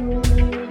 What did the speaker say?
Música